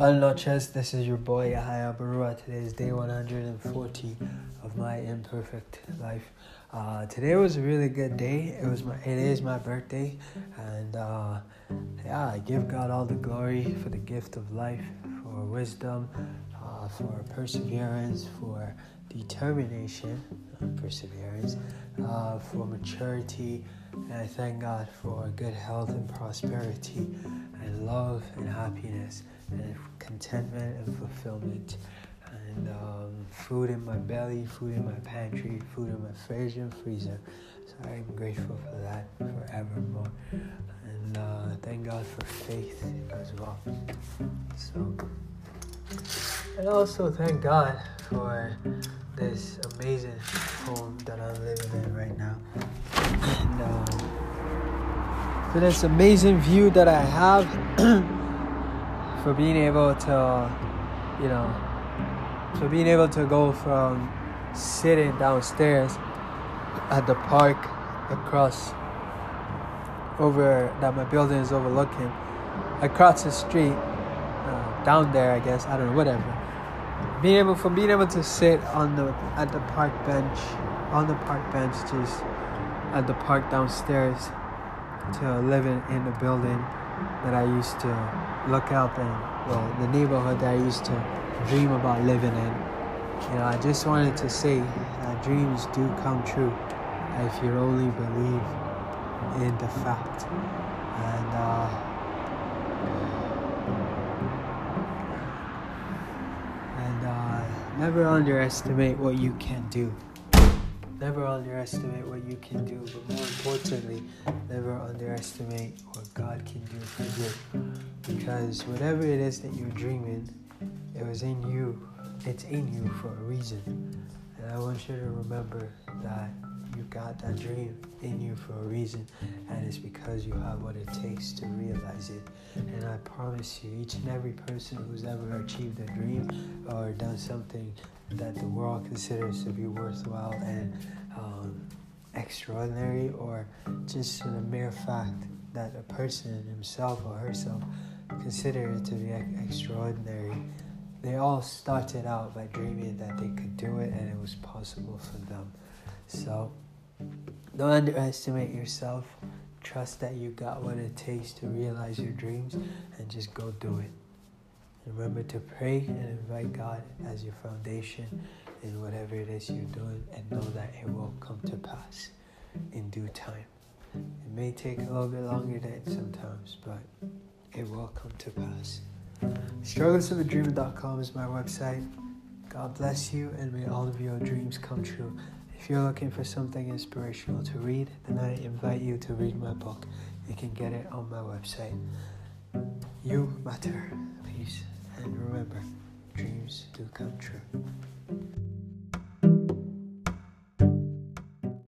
Buenas noches, this is your boy Yahya Barua. Today is day 140 of my imperfect life. Uh, today was a really good day. It was my, it is my birthday, and uh, yeah, I give God all the glory for the gift of life, for wisdom, uh, for perseverance, for determination, perseverance, uh, for maturity, and I thank God for good health and prosperity, and love and happiness, and contentment and fulfillment, and um, food in my belly, food in my pantry, food in my fridge and freezer. So I'm grateful for that forevermore. And uh, thank God for faith as well. So, and also thank God for this amazing home that I'm living in right now. And um, for this amazing view that I have, for being able to, you know, for being able to go from sitting downstairs at the park across over that my building is overlooking across the street uh, down there I guess I don't know whatever. Being able from being able to sit on the at the park bench on the park bench just at the park downstairs to living in the building that I used to look up and well the neighborhood that I used to dream about living in. You know I just wanted to say that dreams do come true if you only believe in the fact. And uh, and uh, never underestimate what you can do never underestimate what you can do but more importantly never underestimate what god can do for you. Because whatever it is that you're dreaming it was in you. It's in you for a reason. And i want you to remember that you got that dream in you for a reason, and it's because you have what it takes to realize it. And I promise you, each and every person who's ever achieved a dream or done something that the world considers to be worthwhile and um, extraordinary, or just the mere fact that a person himself or herself consider it to be extraordinary they all started out by dreaming that they could do it and it was possible for them. So don't underestimate yourself. Trust that you got what it takes to realize your dreams and just go do it. Remember to pray and invite God as your foundation in whatever it is you're doing and know that it will come to pass in due time. It may take a little bit longer than sometimes, but it will come to pass. Strugglesofadreamer.com is my website. God bless you and may all of your dreams come true. If you're looking for something inspirational to read, then I invite you to read my book. You can get it on my website. You matter. And remember, dreams do come true.